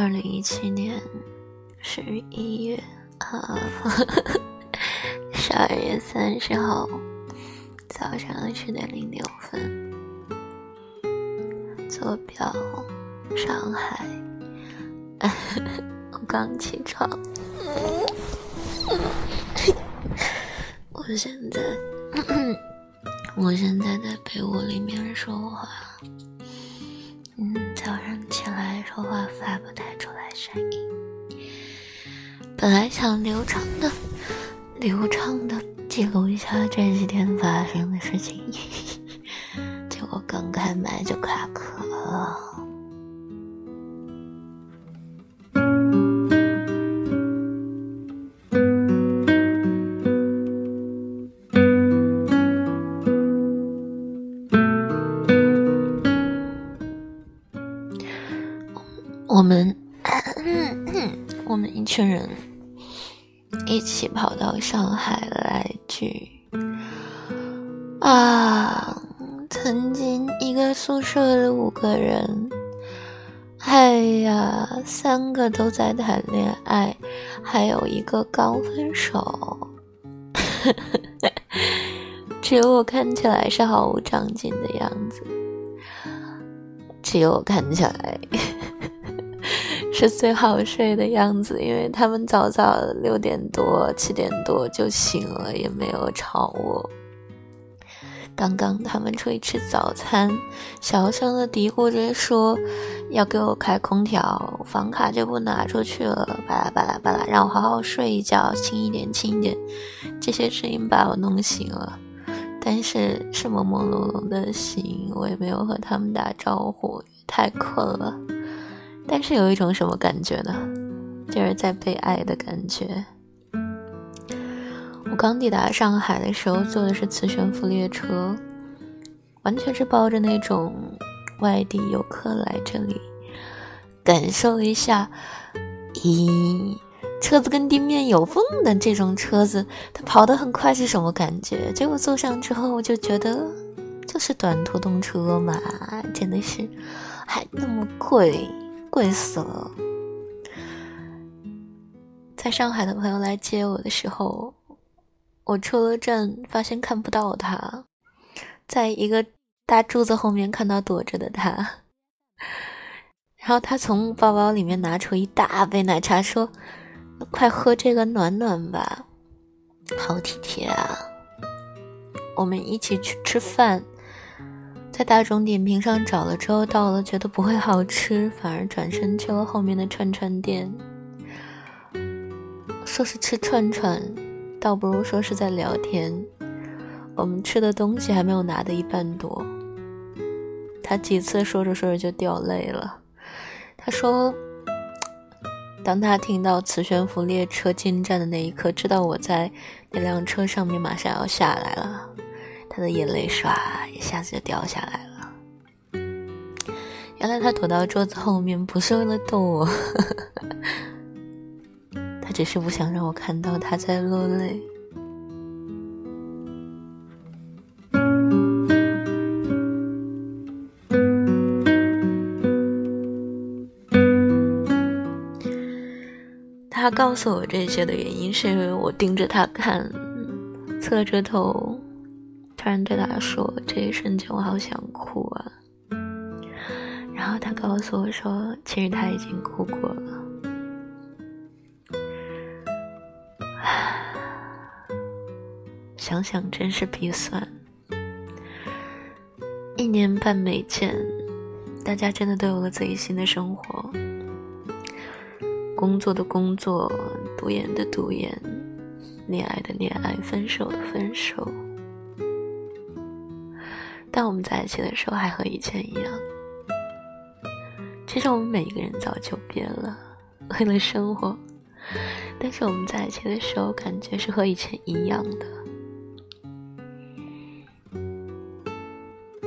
二零一七年十一月啊，十二月三十号早上十点零六分，坐标上海。我刚起床，我现在，我现在在被窝里面说话。嗯，早上起来说话发不太声音。本来想流畅的、流畅的记录一下这几天发生的事情，结果刚开麦就卡壳一起跑到上海来聚啊！曾经一个宿舍的五个人，哎呀，三个都在谈恋爱，还有一个刚分手，只有我看起来是毫无长进的样子，只有我看起来。是最好睡的样子，因为他们早早六点多、七点多就醒了，也没有吵我。刚刚他们出去吃早餐，小声的嘀咕着说要给我开空调，房卡就不拿出去了，巴拉巴拉巴拉，让我好好睡一觉，轻一点，轻一点。这些声音把我弄醒了，但是是朦朦胧胧的醒，我也没有和他们打招呼，太困了。但是有一种什么感觉呢？就是在被爱的感觉。我刚抵达上海的时候，坐的是磁悬浮列车，完全是抱着那种外地游客来这里感受一下，咦，车子跟地面有缝的这种车子，它跑得很快是什么感觉？结果坐上之后，我就觉得就是短途动车嘛，真的是还那么贵。贵死了！在上海的朋友来接我的时候，我出了站，发现看不到他，在一个大柱子后面看到躲着的他。然后他从包包里面拿出一大杯奶茶，说：“快喝这个暖暖吧，好体贴啊！”我们一起去吃饭。在大众点评上找了之后，到了觉得不会好吃，反而转身去了后面的串串店。说是吃串串，倒不如说是在聊天。我们吃的东西还没有拿的一半多，他几次说着说着就掉泪了。他说，当他听到磁悬浮列车进站的那一刻，知道我在那辆车上面马上要下来了。他的眼泪唰一下子就掉下来了。原来他躲到桌子后面不是为了逗我，他只是不想让我看到他在落泪。他告诉我这些的原因，是因为我盯着他看，侧着头。突然对他说：“这一瞬间我好想哭啊！”然后他告诉我说：“其实他已经哭过了。”想想真是鼻酸。一年半没见，大家真的都有了自己新的生活，工作的工作，读研的读研，恋爱的恋爱，分手的分手。但我们在一起的时候还和以前一样。其实我们每一个人早就变了，为了生活。但是我们在一起的时候，感觉是和以前一样的。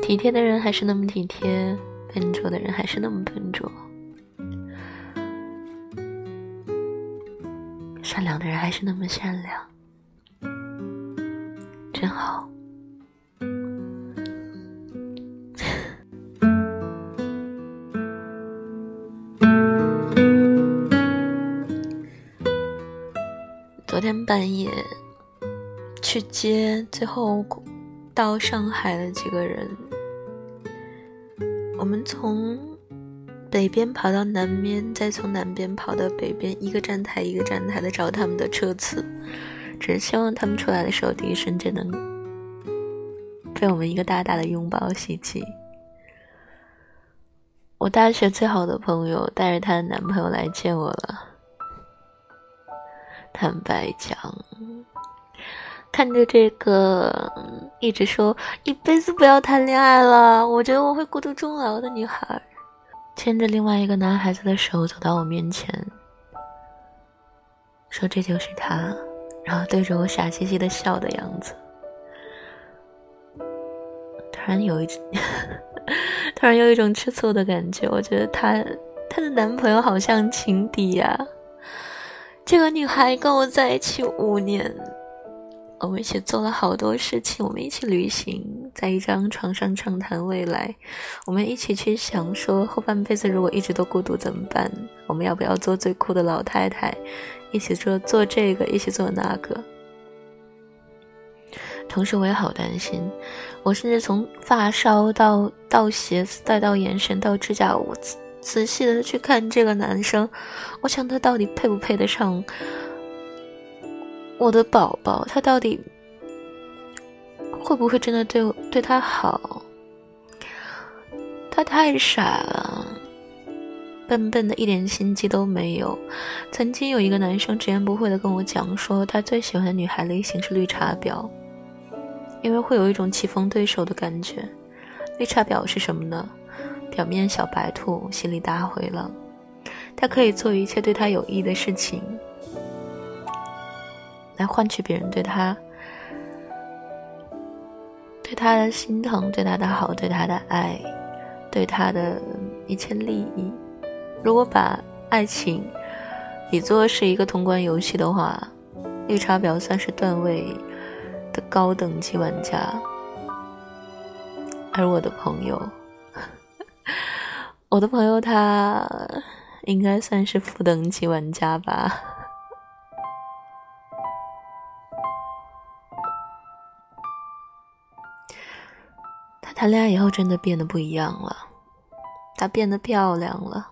体贴的人还是那么体贴，笨拙的人还是那么笨拙，善良的人还是那么善良，真好。昨天半夜去接最后到上海的几个人，我们从北边跑到南边，再从南边跑到北边，一个站台一个站台的找他们的车次，只是希望他们出来的时候第一瞬间能被我们一个大大的拥抱袭击。我大学最好的朋友带着她的男朋友来见我了。坦白讲，看着这个一直说一辈子不要谈恋爱了，我觉得我会孤独终老的女孩，牵着另外一个男孩子的手走到我面前，说这就是他，然后对着我傻兮兮的笑的样子，突然有一。突然有一种吃醋的感觉，我觉得她她的男朋友好像情敌呀。这个女孩跟我在一起五年，我们一起做了好多事情，我们一起旅行，在一张床上畅谈未来，我们一起去想说后半辈子如果一直都孤独怎么办？我们要不要做最酷的老太太？一起做做这个，一起做那个。同时我也好担心，我甚至从发梢到到鞋子，再到眼神，到指甲，我仔细的去看这个男生，我想他到底配不配得上我的宝宝？他到底会不会真的对我对他好？他太傻了，笨笨的，一点心机都没有。曾经有一个男生直言不讳的跟我讲说，他最喜欢的女孩类型是绿茶婊。因为会有一种棋逢对手的感觉。绿茶婊是什么呢？表面小白兔，心里大灰狼。他可以做一切对他有益的事情，来换取别人对他、对他的心疼、对他的好、对他的爱、对他的一切利益。如果把爱情比作是一个通关游戏的话，绿茶婊算是段位。的高等级玩家，而我的朋友，我的朋友他应该算是负等级玩家吧。他谈恋爱以后真的变得不一样了，他变得漂亮了，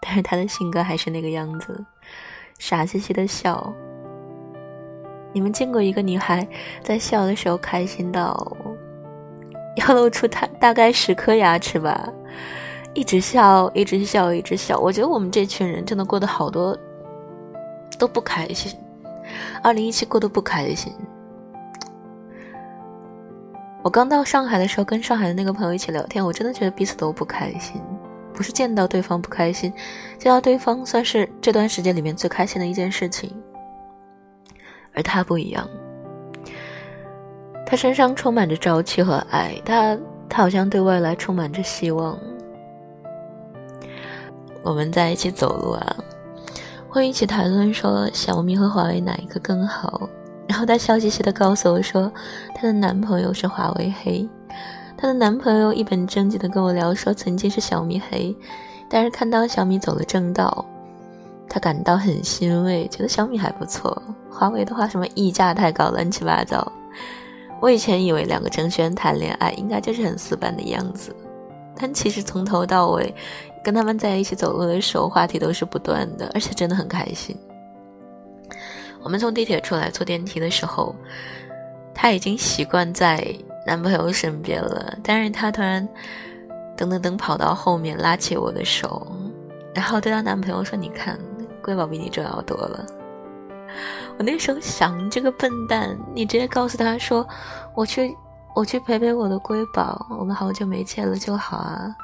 但是他的性格还是那个样子，傻兮兮的笑。你们见过一个女孩在笑的时候开心到 要露出她大概十颗牙齿吧？一直笑，一直笑，一直笑。我觉得我们这群人真的过得好多都不开心。二零一七过得不开心。我刚到上海的时候，跟上海的那个朋友一起聊天，我真的觉得彼此都不开心。不是见到对方不开心，见到对方算是这段时间里面最开心的一件事情。而他不一样，他身上充满着朝气和爱，他他好像对未来充满着希望。我们在一起走路啊，会一起谈论说小米和华为哪一个更好，然后他笑嘻嘻的告诉我说，她的男朋友是华为黑，她的男朋友一本正经的跟我聊说曾经是小米黑，但是看到小米走了正道。他感到很欣慰，觉得小米还不错。华为的话，什么溢价太高，乱七八糟。我以前以为两个程序员谈恋爱应该就是很死板的样子，但其实从头到尾，跟他们在一起走路的时候，话题都是不断的，而且真的很开心。我们从地铁出来坐电梯的时候，他已经习惯在男朋友身边了，但是他突然噔噔噔跑到后面，拉起我的手，然后对她男朋友说：“你看。”瑰宝比你重要多了。我那时候想，这个笨蛋，你直接告诉他说：“我去，我去陪陪我的瑰宝，我们好久没见了就好啊。”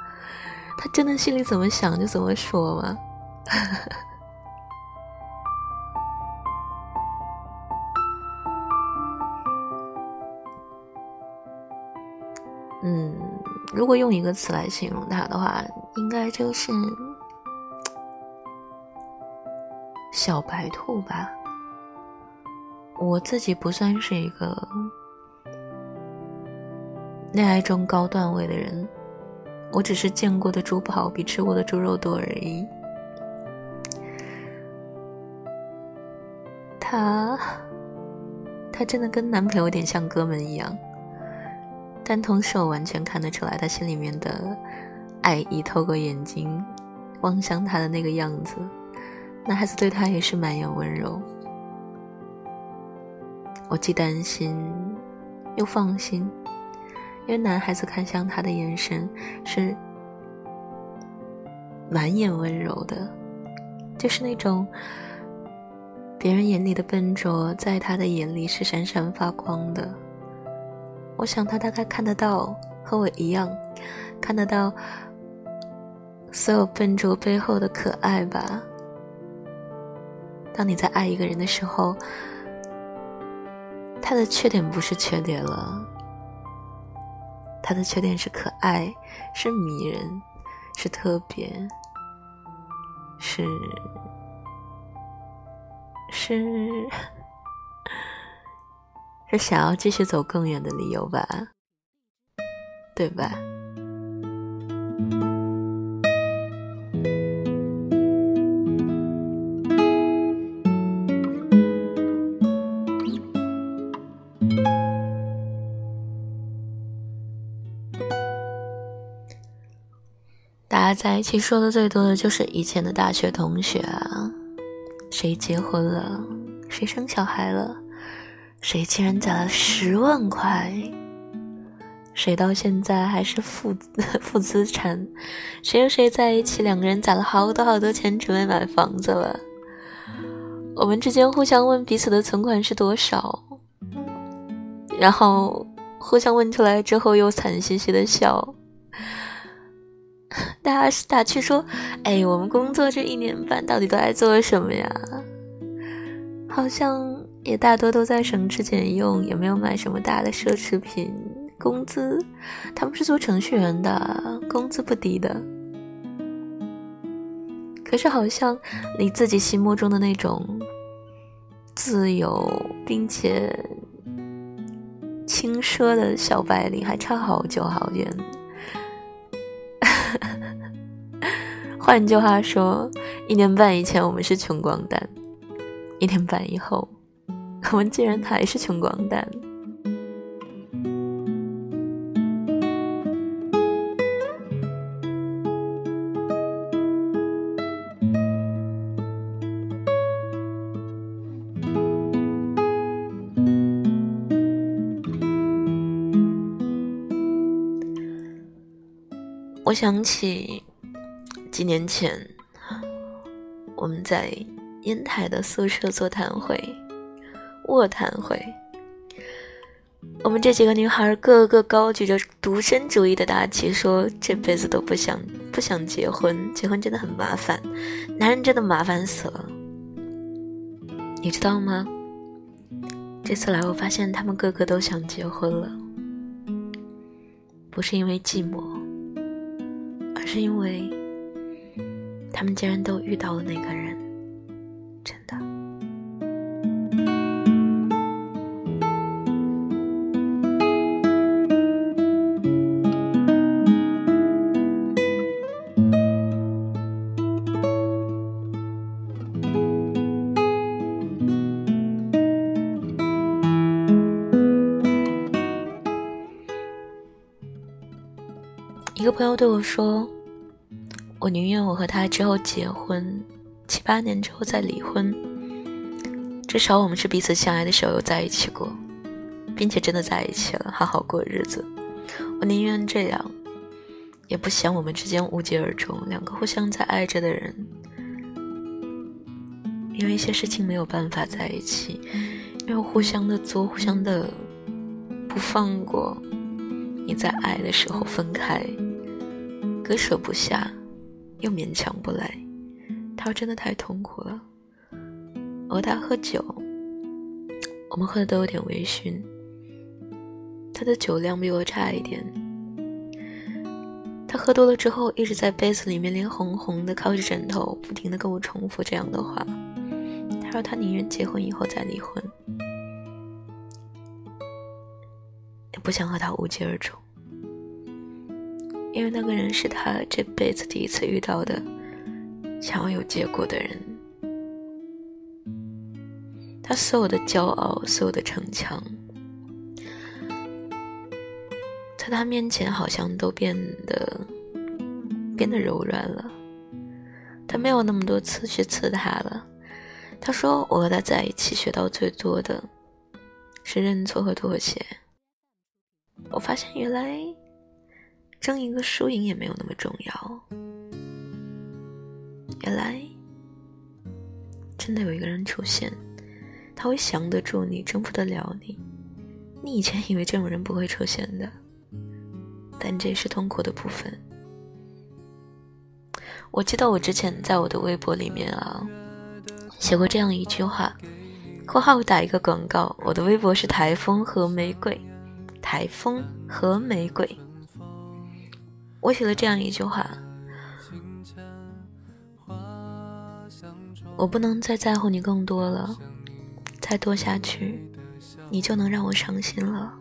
他真的心里怎么想就怎么说吗？嗯，如果用一个词来形容他的话，应该就是。小白兔吧，我自己不算是一个恋爱中高段位的人，我只是见过的猪跑比吃过的猪肉多而已。他，他真的跟男朋友有点像哥们一样，但同时我完全看得出来他心里面的爱意，透过眼睛望向他的那个样子。男孩子对他也是满眼温柔，我既担心又放心，因为男孩子看向他的眼神是满眼温柔的，就是那种。别人眼里的笨拙，在他的眼里是闪闪发光的。我想他大概看得到，和我一样，看得到所有笨拙背后的可爱吧。当你在爱一个人的时候，他的缺点不是缺点了，他的缺点是可爱，是迷人，是特别，是。是，是想要继续走更远的理由吧，对吧？家在一起说的最多的就是以前的大学同学啊。谁结婚了？谁生小孩了？谁竟然攒了十万块？谁到现在还是负 负资产？谁和谁在一起？两个人攒了好多好多钱，准备买房子了。我们之间互相问彼此的存款是多少，然后互相问出来之后又惨兮兮的笑。大是打趣说：“哎，我们工作这一年半到底都在做什么呀？好像也大多都在省吃俭用，也没有买什么大的奢侈品。工资，他们是做程序员的，工资不低的。可是好像离自己心目中的那种自由并且轻奢的小白领还差好久好远。” 换句话说，一年半以前我们是穷光蛋，一年半以后，我们竟然还是穷光蛋。想起。几年前，我们在烟台的宿舍座谈会、卧谈会，我们这几个女孩个个高举着独身主义的大旗，说这辈子都不想不想结婚，结婚真的很麻烦，男人真的麻烦死了。你知道吗？这次来，我发现他们个个都想结婚了，不是因为寂寞，是因为。他们竟然都遇到了那个人，真的。一个朋友对我说。我宁愿我和他之后结婚，七八年之后再离婚，至少我们是彼此相爱的时候有在一起过，并且真的在一起了，好好过日子。我宁愿这样，也不想我们之间无疾而终。两个互相在爱着的人，因为一些事情没有办法在一起，因为互相的作，互相的不放过。你在爱的时候分开，割舍不下。又勉强不来，他说真的太痛苦了。我和他喝酒，我们喝的都有点微醺。他的酒量比我差一点，他喝多了之后一直在杯子里面脸红红的，靠着枕头不停的跟我重复这样的话。他说他宁愿结婚以后再离婚，也不想和他无疾而终。因为那个人是他这辈子第一次遇到的想要有结果的人，他所有的骄傲，所有的逞强，在他面前好像都变得变得柔软了。他没有那么多刺去刺他了。他说：“我和他在一起学到最多的是认错和妥协。”我发现原来争一个输赢也没有那么重要。原来真的有一个人出现，他会降得住你，征服得了你。你以前以为这种人不会出现的，但这是痛苦的部分。我记得我之前在我的微博里面啊。写过这样一句话，括号打一个广告。我的微博是台风和玫瑰，台风和玫瑰。我写了这样一句话：我不能再在乎你更多了，再多下去，你就能让我伤心了。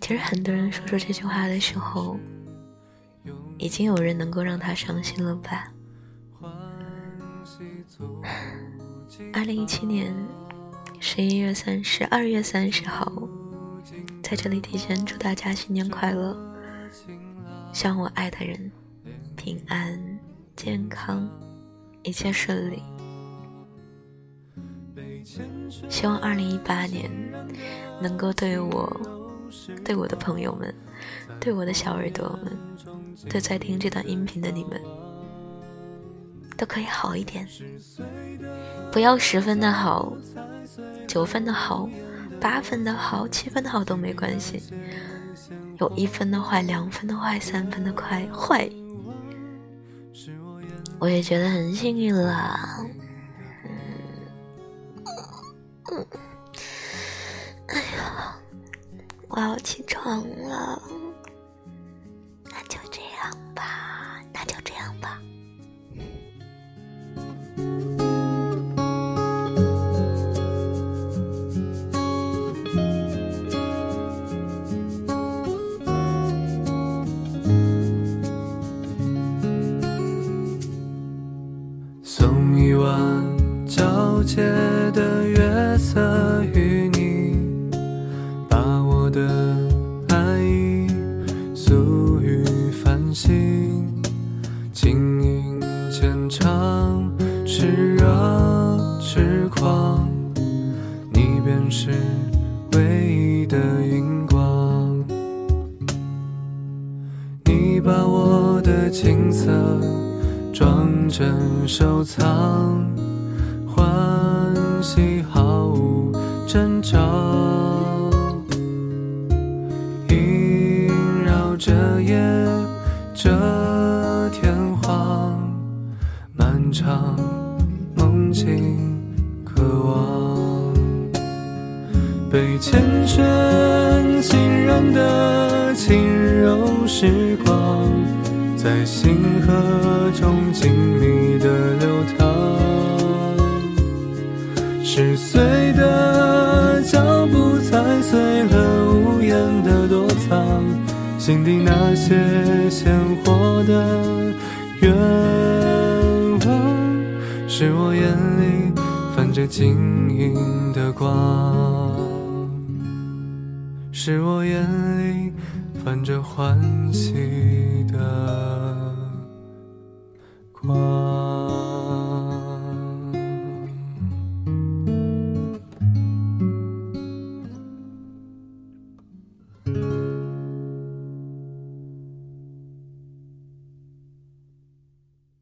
其实很多人说出这句话的时候，已经有人能够让他伤心了吧。二零一七年十一月三十二月三十号，在这里提前祝大家新年快乐，希望我爱的人平安健康，一切顺利。希望二零一八年能够对我、对我的朋友们、对我的小耳朵们、对在听这段音频的你们。都可以好一点，不要十分的好，九分的好，八分的好，七分的好都没关系。有一分的坏，两分的坏，三分的快坏，我也觉得很幸运了。嗯，哎呀，我要起床了。毫无征兆，萦绕着夜，这天荒，漫长梦境，渴望被缱绻浸染的轻柔时光，在星河中静谧的心底那些鲜活的愿望是我眼里泛着晶莹的光是我眼里泛着欢喜的光